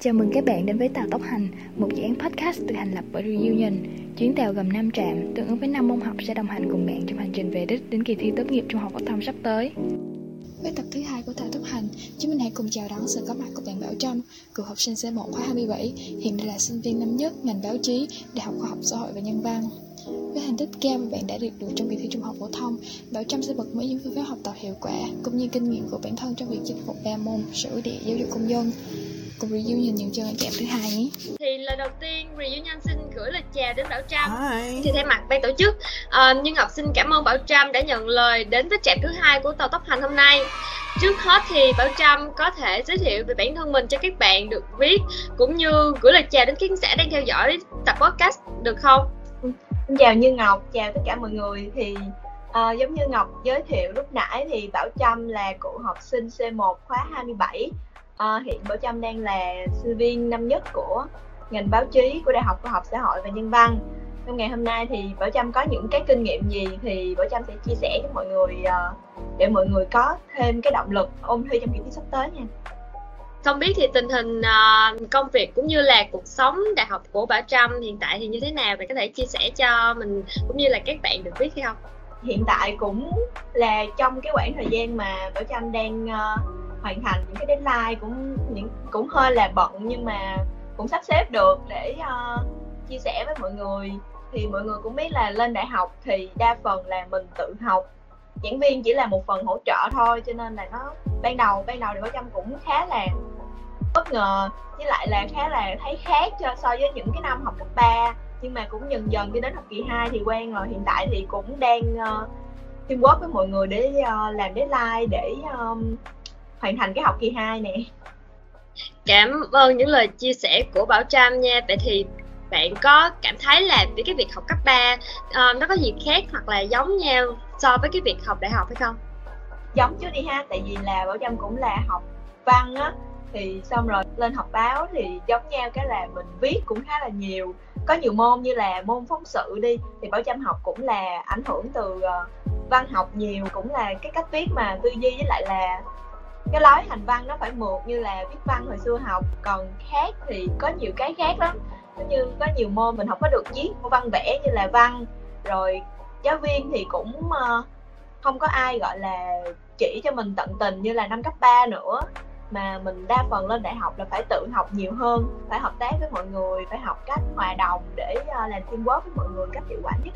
Chào mừng các bạn đến với Tàu Tốc Hành, một dự án podcast được thành lập bởi Reunion. Chuyến tàu gồm 5 trạm, tương ứng với 5 môn học sẽ đồng hành cùng bạn trong hành trình về đích đến kỳ thi tốt nghiệp trung học phổ thông sắp tới. Với tập thứ hai của Tàu Tốc Hành, chúng mình hãy cùng chào đón sự có mặt của bạn Bảo Trâm, cựu học sinh C1 khóa 27, hiện nay là sinh viên năm nhất ngành báo chí, Đại học Khoa học Xã hội và Nhân văn. Với thành tích cao mà bạn đã đạt được trong kỳ thi trung học phổ thông, Bảo Trâm sẽ bật mí những phương pháp học tập hiệu quả cũng như kinh nghiệm của bản thân trong việc chinh phục ba môn sử địa giáo dục công dân cùng review nhìn những chân chạm thứ hai nhé. Thì lần đầu tiên Reunion xin gửi lời chào đến Bảo Trâm. Hi. thì thay mặt ban tổ chức. Uh, nhưng Ngọc xin cảm ơn Bảo Trâm đã nhận lời đến với trạm thứ hai của tàu tốc hành hôm nay. Trước hết thì Bảo Trâm có thể giới thiệu về bản thân mình cho các bạn được biết cũng như gửi lời chào đến khán giả đang theo dõi tập podcast được không? Xin chào Như Ngọc, chào tất cả mọi người. Thì à, giống như Ngọc giới thiệu lúc nãy thì Bảo Trâm là cựu học sinh C1 khóa 27 à, hiện Bảo Trâm đang là sinh viên năm nhất của ngành báo chí của Đại học Khoa học Xã hội và Nhân văn. Trong ngày hôm nay thì Bảo Trâm có những cái kinh nghiệm gì thì Bảo Trâm sẽ chia sẻ với mọi người ờ, để mọi người có thêm cái động lực ôn thi trong kỳ thi sắp tới nha. Không biết thì tình hình ờ, công việc cũng như là cuộc sống đại học của Bảo Trâm hiện tại thì như thế nào? Bạn có thể chia sẻ cho mình cũng như là các bạn được biết hay không? Hiện tại cũng là trong cái khoảng thời gian mà Bảo Trâm đang uh, hoàn thành những cái deadline cũng những cũng hơi là bận nhưng mà cũng sắp xếp được để uh, chia sẻ với mọi người. Thì mọi người cũng biết là lên đại học thì đa phần là mình tự học. Giảng viên chỉ là một phần hỗ trợ thôi cho nên là nó ban đầu ban đầu thì Bảo Trâm cũng khá là bất ngờ với lại là khá là thấy khác cho so với những cái năm học cấp 3 nhưng mà cũng dần dần đi đến học kỳ 2 thì quen rồi. Hiện tại thì cũng đang uh, teamwork với mọi người để uh, làm deadline để um, hoàn thành cái học kỳ 2 nè. Cảm ơn những lời chia sẻ của Bảo Trâm nha. Vậy thì bạn có cảm thấy là với cái việc học cấp 3 uh, nó có gì khác hoặc là giống nhau so với cái việc học đại học hay không? Giống chứ đi ha tại vì là Bảo Trâm cũng là học văn á thì xong rồi lên học báo thì giống nhau cái là mình viết cũng khá là nhiều. Có nhiều môn như là môn phóng sự đi thì bảo chăm học cũng là ảnh hưởng từ uh, văn học nhiều cũng là cái cách viết mà tư duy với lại là cái lối hành văn nó phải mượt như là viết văn hồi xưa học. Còn khác thì có nhiều cái khác lắm. Giống như có nhiều môn mình không có được viết văn vẽ như là văn. Rồi giáo viên thì cũng uh, không có ai gọi là chỉ cho mình tận tình như là năm cấp 3 nữa mà mình đa phần lên đại học là phải tự học nhiều hơn phải hợp tác với mọi người phải học cách hòa đồng để uh, làm teamwork với mọi người cách hiệu quả nhất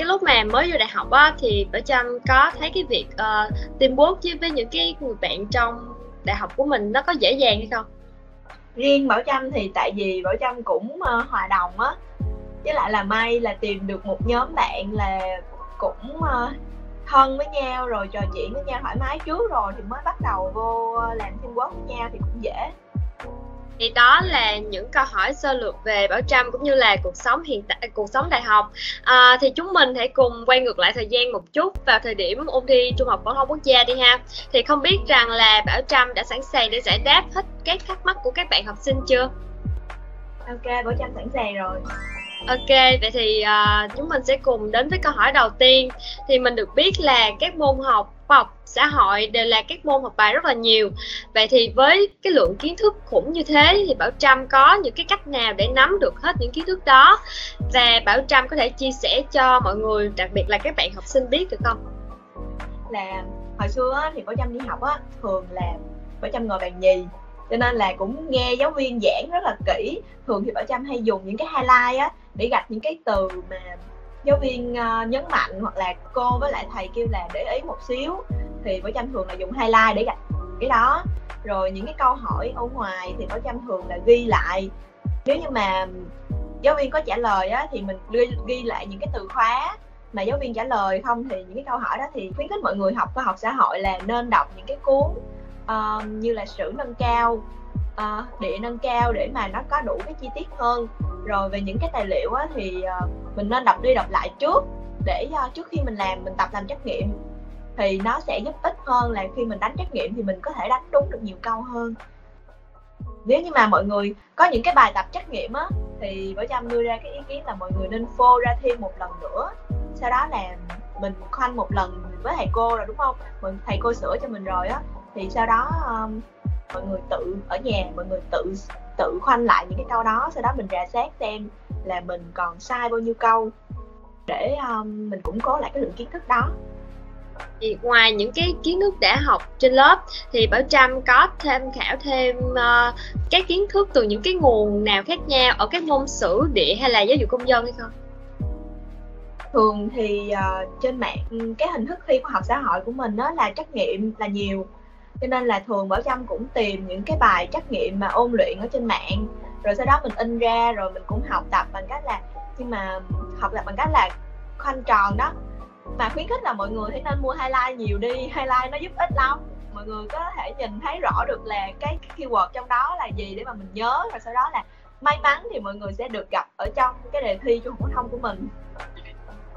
cái lúc mà mới vô đại học á thì Bảo Trâm có thấy cái việc uh, teamwork với với những cái người bạn trong đại học của mình nó có dễ dàng hay không? Riêng Bảo Trâm thì tại vì Bảo Trâm cũng uh, hòa đồng á với lại là may là tìm được một nhóm bạn là cũng uh, thân với nhau rồi trò chuyện với nhau thoải mái trước rồi thì mới bắt đầu vô làm teamwork với nhau thì cũng dễ. Thì đó là những câu hỏi sơ lược về Bảo Trâm cũng như là cuộc sống hiện tại cuộc sống đại học. À, thì chúng mình hãy cùng quay ngược lại thời gian một chút vào thời điểm ôn thi trung học phổ thông quốc gia đi ha. Thì không biết rằng là Bảo Trâm đã sẵn sàng để giải đáp hết các thắc mắc của các bạn học sinh chưa? Ok Bảo Trâm sẵn sàng rồi Ok, vậy thì uh, chúng mình sẽ cùng đến với câu hỏi đầu tiên. Thì mình được biết là các môn học khoa học xã hội đều là các môn học bài rất là nhiều. Vậy thì với cái lượng kiến thức khủng như thế thì Bảo Trâm có những cái cách nào để nắm được hết những kiến thức đó và Bảo Trâm có thể chia sẻ cho mọi người, đặc biệt là các bạn học sinh biết được không? Là hồi xưa thì Bảo Trâm đi học á, thường là Bảo Trâm ngồi bàn nhì cho nên là cũng nghe giáo viên giảng rất là kỹ. Thường thì bảo trâm hay dùng những cái highlight á để gạch những cái từ mà giáo viên uh, nhấn mạnh hoặc là cô với lại thầy kêu là để ý một xíu. Thì bảo trâm thường là dùng highlight để gạch cái đó. Rồi những cái câu hỏi ở ngoài thì bảo trâm thường là ghi lại. Nếu như mà giáo viên có trả lời á thì mình ghi, ghi lại những cái từ khóa mà giáo viên trả lời. Không thì những cái câu hỏi đó thì khuyến khích mọi người học khoa học xã hội là nên đọc những cái cuốn uh, như là sử nâng cao uh, địa nâng cao để mà nó có đủ cái chi tiết hơn. Rồi về những cái tài liệu á, thì uh, mình nên đọc đi đọc lại trước để uh, trước khi mình làm mình tập làm trắc nghiệm. Thì nó sẽ giúp ích hơn là khi mình đánh trắc nghiệm thì mình có thể đánh đúng được nhiều câu hơn. Nếu như mà mọi người có những cái bài tập trắc nghiệm á thì bởi trâm đưa ra cái ý kiến là mọi người nên phô ra thêm một lần nữa. Sau đó là mình khoanh một lần với thầy cô rồi đúng không? Mình thầy cô sửa cho mình rồi á thì sau đó um, mọi người tự ở nhà mọi người tự tự khoanh lại những cái câu đó sau đó mình rà xét xem là mình còn sai bao nhiêu câu để um, mình củng cố lại cái lượng kiến thức đó thì ngoài những cái kiến thức đã học trên lớp thì Bảo Trâm có tham khảo thêm uh, các kiến thức từ những cái nguồn nào khác nhau ở các môn sử địa hay là giáo dục công dân hay không? Thường thì uh, trên mạng cái hình thức thi khoa học xã hội của mình đó là trắc nghiệm là nhiều cho nên là thường Bảo Trâm cũng tìm những cái bài trắc nghiệm mà ôn luyện ở trên mạng. Rồi sau đó mình in ra, rồi mình cũng học tập bằng cách là nhưng mà học tập bằng cách là khoanh tròn đó. Mà khuyến khích là mọi người hãy nên mua highlight nhiều đi, highlight nó giúp ích lắm. Mọi người có thể nhìn thấy rõ được là cái keyword trong đó là gì để mà mình nhớ. Rồi sau đó là may mắn thì mọi người sẽ được gặp ở trong cái đề thi trung học phổ thông của mình.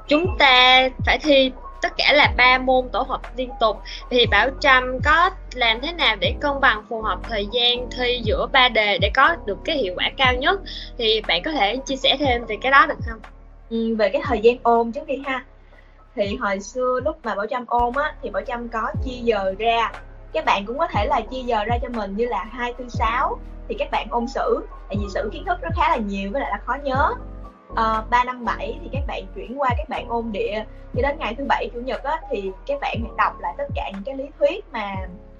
Chúng ta phải thi tất cả là ba môn tổ hợp liên tục. Thì Bảo Trâm có làm thế nào để cân bằng phù hợp thời gian thi giữa ba đề để có được cái hiệu quả cao nhất? Thì bạn có thể chia sẻ thêm về cái đó được không? Ừ, về cái thời gian ôn trước đi ha. Thì hồi xưa lúc mà bảo trâm ôn á thì bảo trâm có chia giờ ra. Các bạn cũng có thể là chia giờ ra cho mình như là hai tư sáu thì các bạn ôn sử. Tại vì sử kiến thức nó khá là nhiều với lại là khó nhớ. Ờ, ba năm bảy thì các bạn chuyển qua các bạn ôn địa. Cho đến ngày thứ bảy chủ nhật á, thì các bạn hãy đọc lại tất cả những cái lý thuyết mà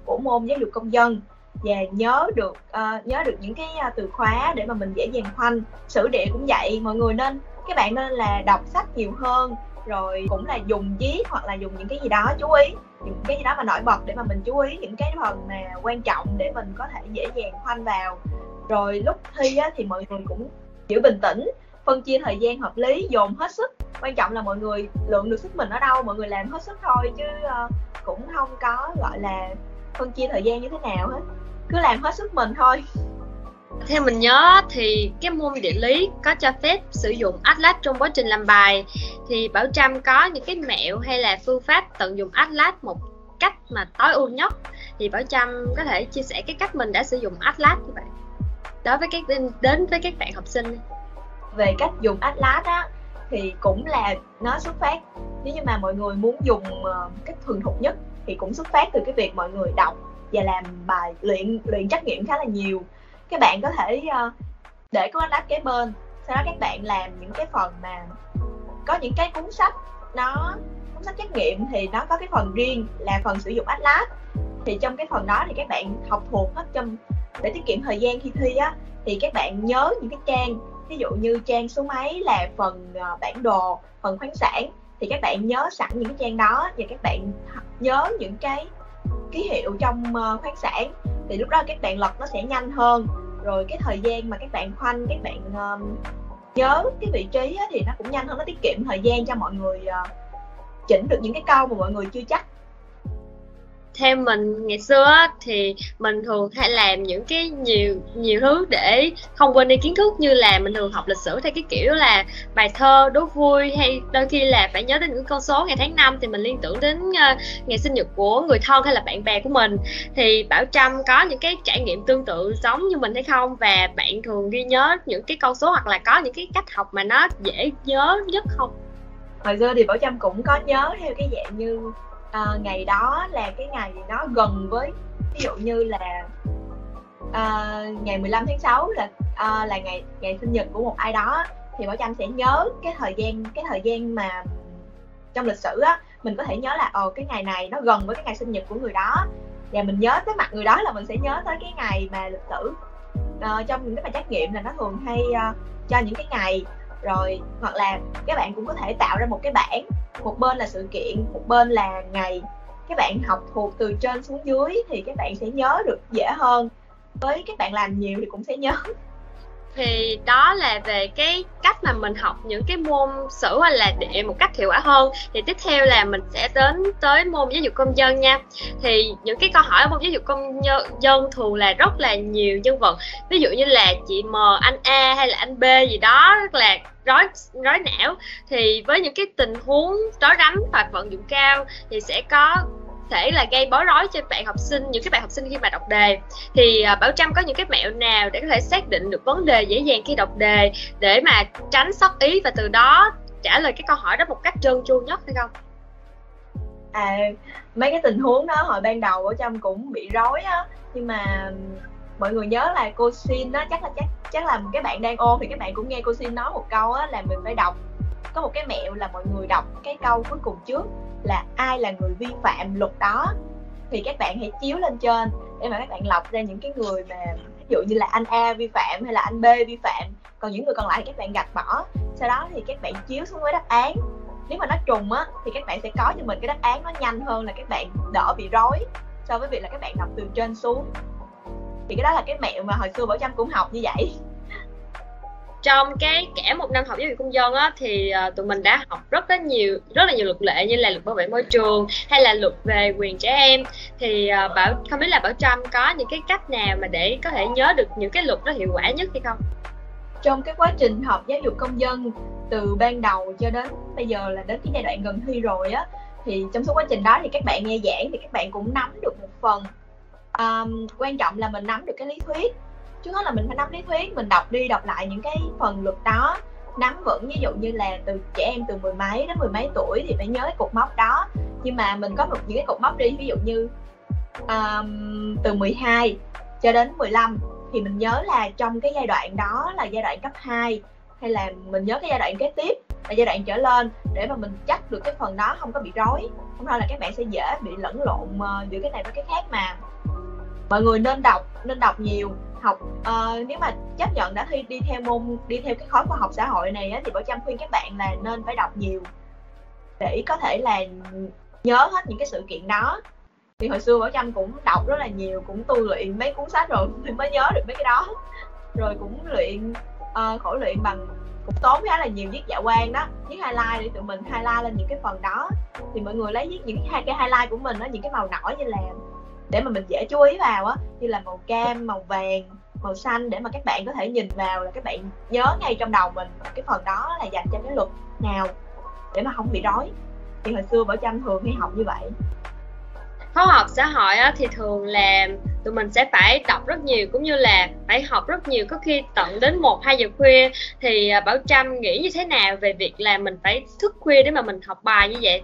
của môn giáo dục công dân và nhớ được uh, nhớ được những cái uh, từ khóa để mà mình dễ dàng khoanh. Sử địa cũng vậy mọi người nên các bạn nên là đọc sách nhiều hơn rồi cũng là dùng viết hoặc là dùng những cái gì đó chú ý những cái gì đó mà nổi bật để mà mình chú ý những cái phần mà quan trọng để mình có thể dễ dàng khoanh vào. Rồi lúc thi á, thì mọi người cũng giữ bình tĩnh phân chia thời gian hợp lý dồn hết sức. Quan trọng là mọi người lượng được sức mình ở đâu mọi người làm hết sức thôi chứ uh, cũng không có gọi là phân chia thời gian như thế nào hết. Cứ làm hết sức mình thôi. Theo mình nhớ thì cái môn địa lý có cho phép sử dụng Atlas trong quá trình làm bài. Thì Bảo Trâm có những cái mẹo hay là phương pháp tận dụng Atlas một cách mà tối ưu nhất? Thì Bảo Trâm có thể chia sẻ cái cách mình đã sử dụng Atlas như vậy. Đối với các đến với các bạn học sinh về cách dùng Atlas á thì cũng là nó xuất phát nếu như mà mọi người muốn dùng uh, cách thường thục nhất thì cũng xuất phát từ cái việc mọi người đọc và làm bài luyện luyện trắc nghiệm khá là nhiều. Các bạn có thể uh, để có Atlas kế bên sau đó các bạn làm những cái phần mà có những cái cuốn sách nó cuốn sách trắc nghiệm thì nó có cái phần riêng là phần sử dụng atlas. Thì trong cái phần đó thì các bạn học thuộc hết trong để tiết kiệm thời gian khi thi á thì các bạn nhớ những cái trang ví dụ như trang số mấy là phần ờ, bản đồ phần khoáng sản thì các bạn nhớ sẵn những cái trang đó và các bạn nhớ những cái ký hiệu trong ờ, khoáng sản. Thì lúc đó các bạn lật nó sẽ nhanh hơn. Rồi cái thời gian mà các bạn khoanh các bạn um, nhớ cái vị trí á, thì nó cũng nhanh hơn nó tiết kiệm thời gian cho mọi người uh, chỉnh được những cái câu mà mọi người chưa chắc theo mình ngày xưa thì mình thường hay làm những cái nhiều nhiều thứ để không quên đi kiến thức như là mình thường học lịch sử theo cái kiểu là bài thơ đố vui hay đôi khi là phải nhớ đến những con số ngày tháng năm thì mình liên tưởng đến uh, ngày sinh nhật của người thân hay là bạn bè của mình. Thì bảo trâm có những cái trải nghiệm tương tự giống như mình hay không? Và bạn thường ghi nhớ những cái con số hoặc là có những cái cách học mà nó dễ nhớ nhất không? Hồi xưa thì bảo trâm cũng có nhớ theo cái dạng như uh, ngày đó là cái ngày nó gần với ví dụ như là uh, ngày 15 tháng 6 là uh, là ngày ngày sinh nhật của một ai đó thì bảo trâm sẽ nhớ cái thời gian cái thời gian mà trong lịch sử á mình có thể nhớ là ồ cái ngày này nó gần với cái ngày sinh nhật của người đó. Và mình nhớ tới mặt người đó là mình sẽ nhớ tới cái ngày mà lịch sử uh, trong những cái bài trắc nghiệm là nó thường hay uh, cho những cái ngày rồi, hoặc là các bạn cũng có thể tạo ra một cái bảng, một bên là sự kiện, một bên là ngày. Các bạn học thuộc từ trên xuống dưới thì các bạn sẽ nhớ được dễ hơn. Với các bạn làm nhiều thì cũng sẽ nhớ. Thì đó là về cái cách mà mình học những cái môn sử hay là địa một cách hiệu quả hơn. Thì tiếp theo là mình sẽ đến tới môn giáo dục công dân nha. Thì những cái câu hỏi ở môn giáo dục công dân thường là rất là nhiều nhân vật. Ví dụ như là chị M, anh A hay là anh B gì đó, rất là rối rối não, thì với những cái tình huống rối rắm hoặc vận dụng cao thì sẽ có thể là gây bối rối cho bạn học sinh, những cái bạn học sinh khi mà đọc đề. Thì à, bảo trâm có những cái mẹo nào để có thể xác định được vấn đề dễ dàng khi đọc đề để mà tránh sót ý và từ đó trả lời cái câu hỏi đó một cách trơn tru nhất hay không? À mấy cái tình huống đó hồi ban đầu ở trong cũng bị rối á, nhưng mà mọi người nhớ là cô xin đó, chắc là chắc chắc là các bạn đang ôn thì các bạn cũng nghe cô xin nói một câu á, là mình phải đọc. Có một cái mẹo là mọi người đọc cái câu cuối cùng trước là ai là người vi phạm luật đó. Thì các bạn hãy chiếu lên trên để mà các bạn lọc ra những cái người mà, ví dụ như là anh A vi phạm hay là anh B vi phạm. Còn những người còn lại thì các bạn gạch bỏ. Sau đó thì các bạn chiếu xuống với đáp án. Nếu mà nó trùng á, thì các bạn sẽ có cho mình cái đáp án nó nhanh hơn là các bạn đỡ bị rối so với việc là các bạn đọc từ trên xuống thì cái đó là cái mẹo mà hồi xưa bảo trâm cũng học như vậy. Trong cái cả một năm học giáo dục công dân á thì uh, tụi mình đã học rất là nhiều rất là nhiều luật lệ như là luật bảo vệ môi trường hay là luật về quyền trẻ em. Thì uh, bảo không biết là bảo trâm có những cái cách nào mà để có thể nhớ được những cái luật đó hiệu quả nhất hay không? Trong cái quá trình học giáo dục công dân từ ban đầu cho đến bây giờ là đến cái giai đoạn gần thi rồi á thì trong suốt quá trình đó thì các bạn nghe giảng thì các bạn cũng nắm được một phần um, quan trọng là mình nắm được cái lý thuyết. Chứ hết là mình phải nắm lý thuyết mình đọc đi đọc lại những cái phần luật đó. Nắm vững ví dụ như là từ trẻ em từ mười mấy đến mười mấy tuổi thì phải nhớ cái cột mốc đó. Nhưng mà mình có một những cái cột mốc đi ví dụ như um, từ 12 cho đến 15 thì mình nhớ là trong cái giai đoạn đó là giai đoạn cấp 2 hay là mình nhớ cái giai đoạn kế tiếp là giai đoạn trở lên để mà mình chắc được cái phần đó không có bị rối. Không thôi là các bạn sẽ dễ bị lẫn lộn ờ, giữa cái này với cái khác mà mọi người nên đọc nên đọc nhiều học. Uh, nếu mà chấp nhận đã thi đi theo môn đi theo cái khối khoa học xã hội này á, thì bảo trâm khuyên các bạn là nên phải đọc nhiều để có thể là nhớ hết những cái sự kiện đó. Thì hồi xưa bảo trâm cũng đọc rất là nhiều cũng tu luyện mấy cuốn sách rồi thì mới nhớ được mấy cái đó. Rồi cũng luyện uh, khổ luyện bằng cũng tốn khá là nhiều viết dạ quan đó viết highlight để tụi mình highlight lên những cái phần đó. Thì mọi người lấy viết những hai cái highlight của mình đó những cái màu nổi như là để mà mình dễ chú ý vào á như là màu cam màu vàng màu xanh để mà các bạn có thể nhìn vào là các bạn nhớ ngay trong đầu mình cái phần đó là dành cho cái luật nào để mà không bị đói. thì hồi xưa vợ chăm thường hay học như vậy. Khóa học xã hội á, thì thường là tụi mình sẽ phải đọc rất nhiều cũng như là phải học rất nhiều. Có khi tận đến một hai giờ khuya thì à, bảo trâm nghĩ như thế nào về việc là mình phải thức khuya để mà mình học bài như vậy?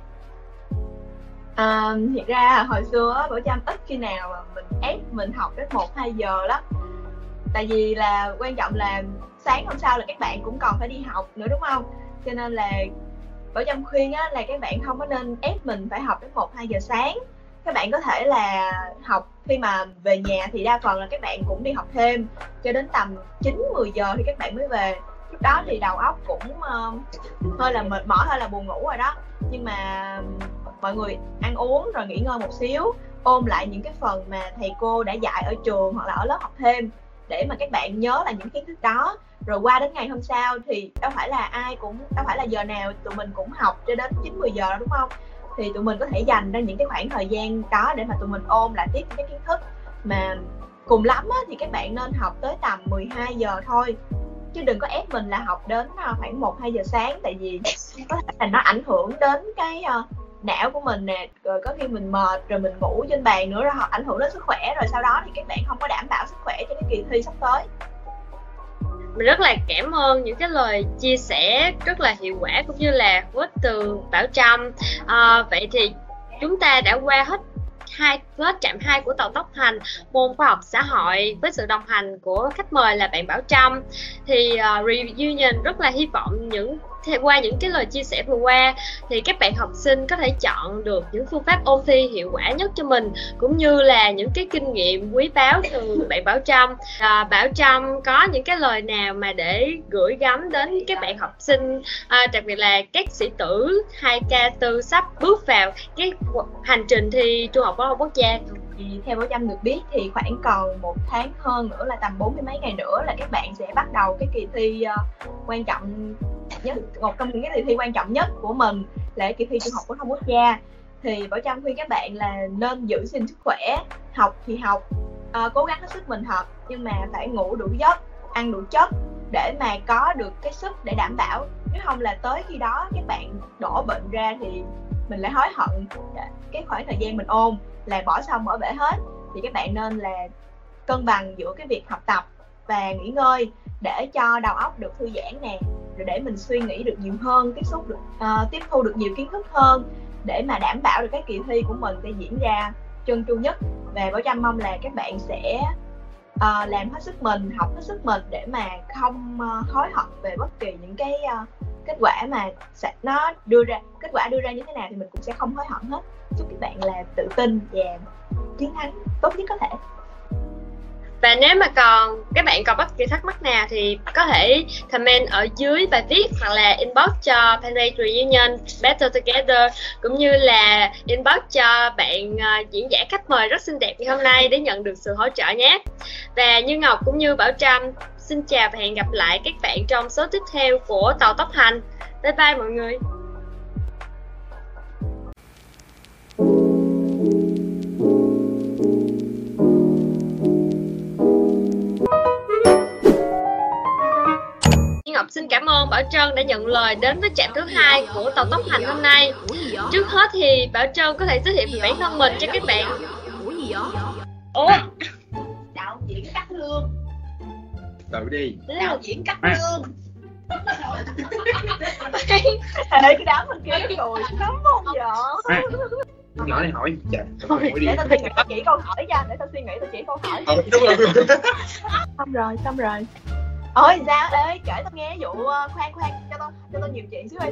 À, thiệt ra hồi xưa bảo trâm ít khi nào mà mình ép mình học đến một hai giờ lắm. Tại vì là quan trọng là sáng hôm sau là các bạn cũng còn phải đi học nữa đúng không? Cho nên là bảo trâm khuyên á là các bạn không có nên ép mình phải học đến một hai giờ sáng. Các bạn có thể là học khi mà về nhà thì đa phần là các bạn cũng đi học thêm cho đến tầm 9 10 giờ thì các bạn mới về. Lúc đó thì đầu óc cũng uh, hơi là mệt mỏi hơi là buồn ngủ rồi đó. Nhưng mà mọi người ăn uống rồi nghỉ ngơi một xíu ôm lại những cái phần mà thầy cô đã dạy ở trường hoặc là ở lớp học thêm để mà các bạn nhớ là những kiến thức đó. Rồi qua đến ngày hôm sau thì đâu phải là ai cũng đâu phải là giờ nào tụi mình cũng học cho đến 9 10 giờ đúng không? Thì tụi mình có thể dành ra những cái khoảng thời gian đó để mà tụi mình ôm lại tiếp những cái kiến thức mà cùng lắm á, thì các bạn nên học tới tầm 12 giờ thôi. Chứ đừng có ép mình là học đến à, khoảng 1 2 giờ sáng tại vì có thể là nó ảnh hưởng đến cái ờ, não của mình nè rồi có khi mình mệt rồi mình ngủ trên bàn nữa rồi ảnh hưởng đến sức khỏe rồi sau đó thì các bạn không có đảm bảo sức khỏe cho cái kỳ thi sắp tới. Mình rất là cảm ơn những cái lời chia sẻ rất là hiệu quả cũng như là của từ Bảo Trâm à, ờ, vậy thì chúng ta đã qua hết hai hết trạm 2 của tàu tốc thành môn khoa học xã hội với sự đồng hành của khách mời là bạn Bảo Trâm. Thì uh, reunion rất là hy vọng những qua những cái lời chia sẻ vừa qua thì các bạn học sinh có thể chọn được những phương pháp ôn thi hiệu quả nhất cho mình cũng như là những cái kinh nghiệm quý báu từ bạn Bảo Trâm. À, Bảo Trâm có những cái lời nào mà để gửi gắm đến các bạn học sinh? À, đặc biệt là các sĩ tử 2K4 sắp bước vào cái hành trình thi trung học phổ thông quốc gia. Thì theo Bảo Trâm được biết thì khoảng còn một tháng hơn nữa là tầm bốn mươi mấy ngày nữa là các bạn sẽ bắt đầu cái kỳ thi uh, quan trọng nhất một trong những cái kỳ thi quan trọng nhất của mình là kỳ thi trung học phổ thông quốc gia. Thì bảo trâm khuyên các bạn là nên giữ gìn sức khỏe học thì học à, cố gắng hết sức mình học nhưng mà phải ngủ đủ giấc ăn đủ chất để mà có được cái sức để đảm bảo. Nếu không là tới khi đó các bạn đổ bệnh ra thì mình lại hối hận. Cái khoảng thời gian mình ôn là bỏ xong bỏ bể hết. Thì các bạn nên là cân bằng giữa cái việc học tập và nghỉ ngơi để cho đầu óc được thư giãn nè để mình suy nghĩ được nhiều hơn tiếp xúc được uh, tiếp thu được nhiều kiến thức hơn để mà đảm bảo được cái kỳ thi của mình sẽ diễn ra trơn tru nhất. Và bảo trâm mong là các bạn sẽ uh, làm hết sức mình học hết sức mình để mà không uh, hối hận về bất kỳ những cái uh, kết quả mà sẽ nó đưa ra kết quả đưa ra như thế nào thì mình cũng sẽ không hối hận hết. Chúc các bạn là tự tin và chiến thắng tốt nhất có thể và nếu mà còn các bạn còn bất kỳ thắc mắc nào thì có thể comment ở dưới bài viết hoặc là inbox cho fanpage reunion better together cũng như là inbox cho bạn uh, diễn giả khách mời rất xinh đẹp ngày hôm nay để nhận được sự hỗ trợ nhé. Và như ngọc cũng như bảo trâm xin chào và hẹn gặp lại các bạn trong số tiếp theo của tàu tốc hành. Bye bye mọi người. Ngọc xin cảm ơn Bảo Trân đã nhận lời đến với trạm thứ hai của tàu tốc hành hôm nay. Trước hết thì Bảo Trân có thể giới thiệu về bản thân mình cho các bạn. Ủa? đạo diễn cắt lương. Tự đi. Đạo diễn cắt lương. Ê, cái đám bên kia rồi. Lắm không vậy nhỏ này hỏi gì trời Thôi, để tao suy nghĩ tao chỉ câu hỏi cho để tao suy nghĩ tao chỉ câu hỏi đúng rồi. Xong rồi xong rồi ôi, sao? Ơi kể tao nghe vụ ờ, khoan khoan, cho tao cho tao nhiều chuyện xíu đi.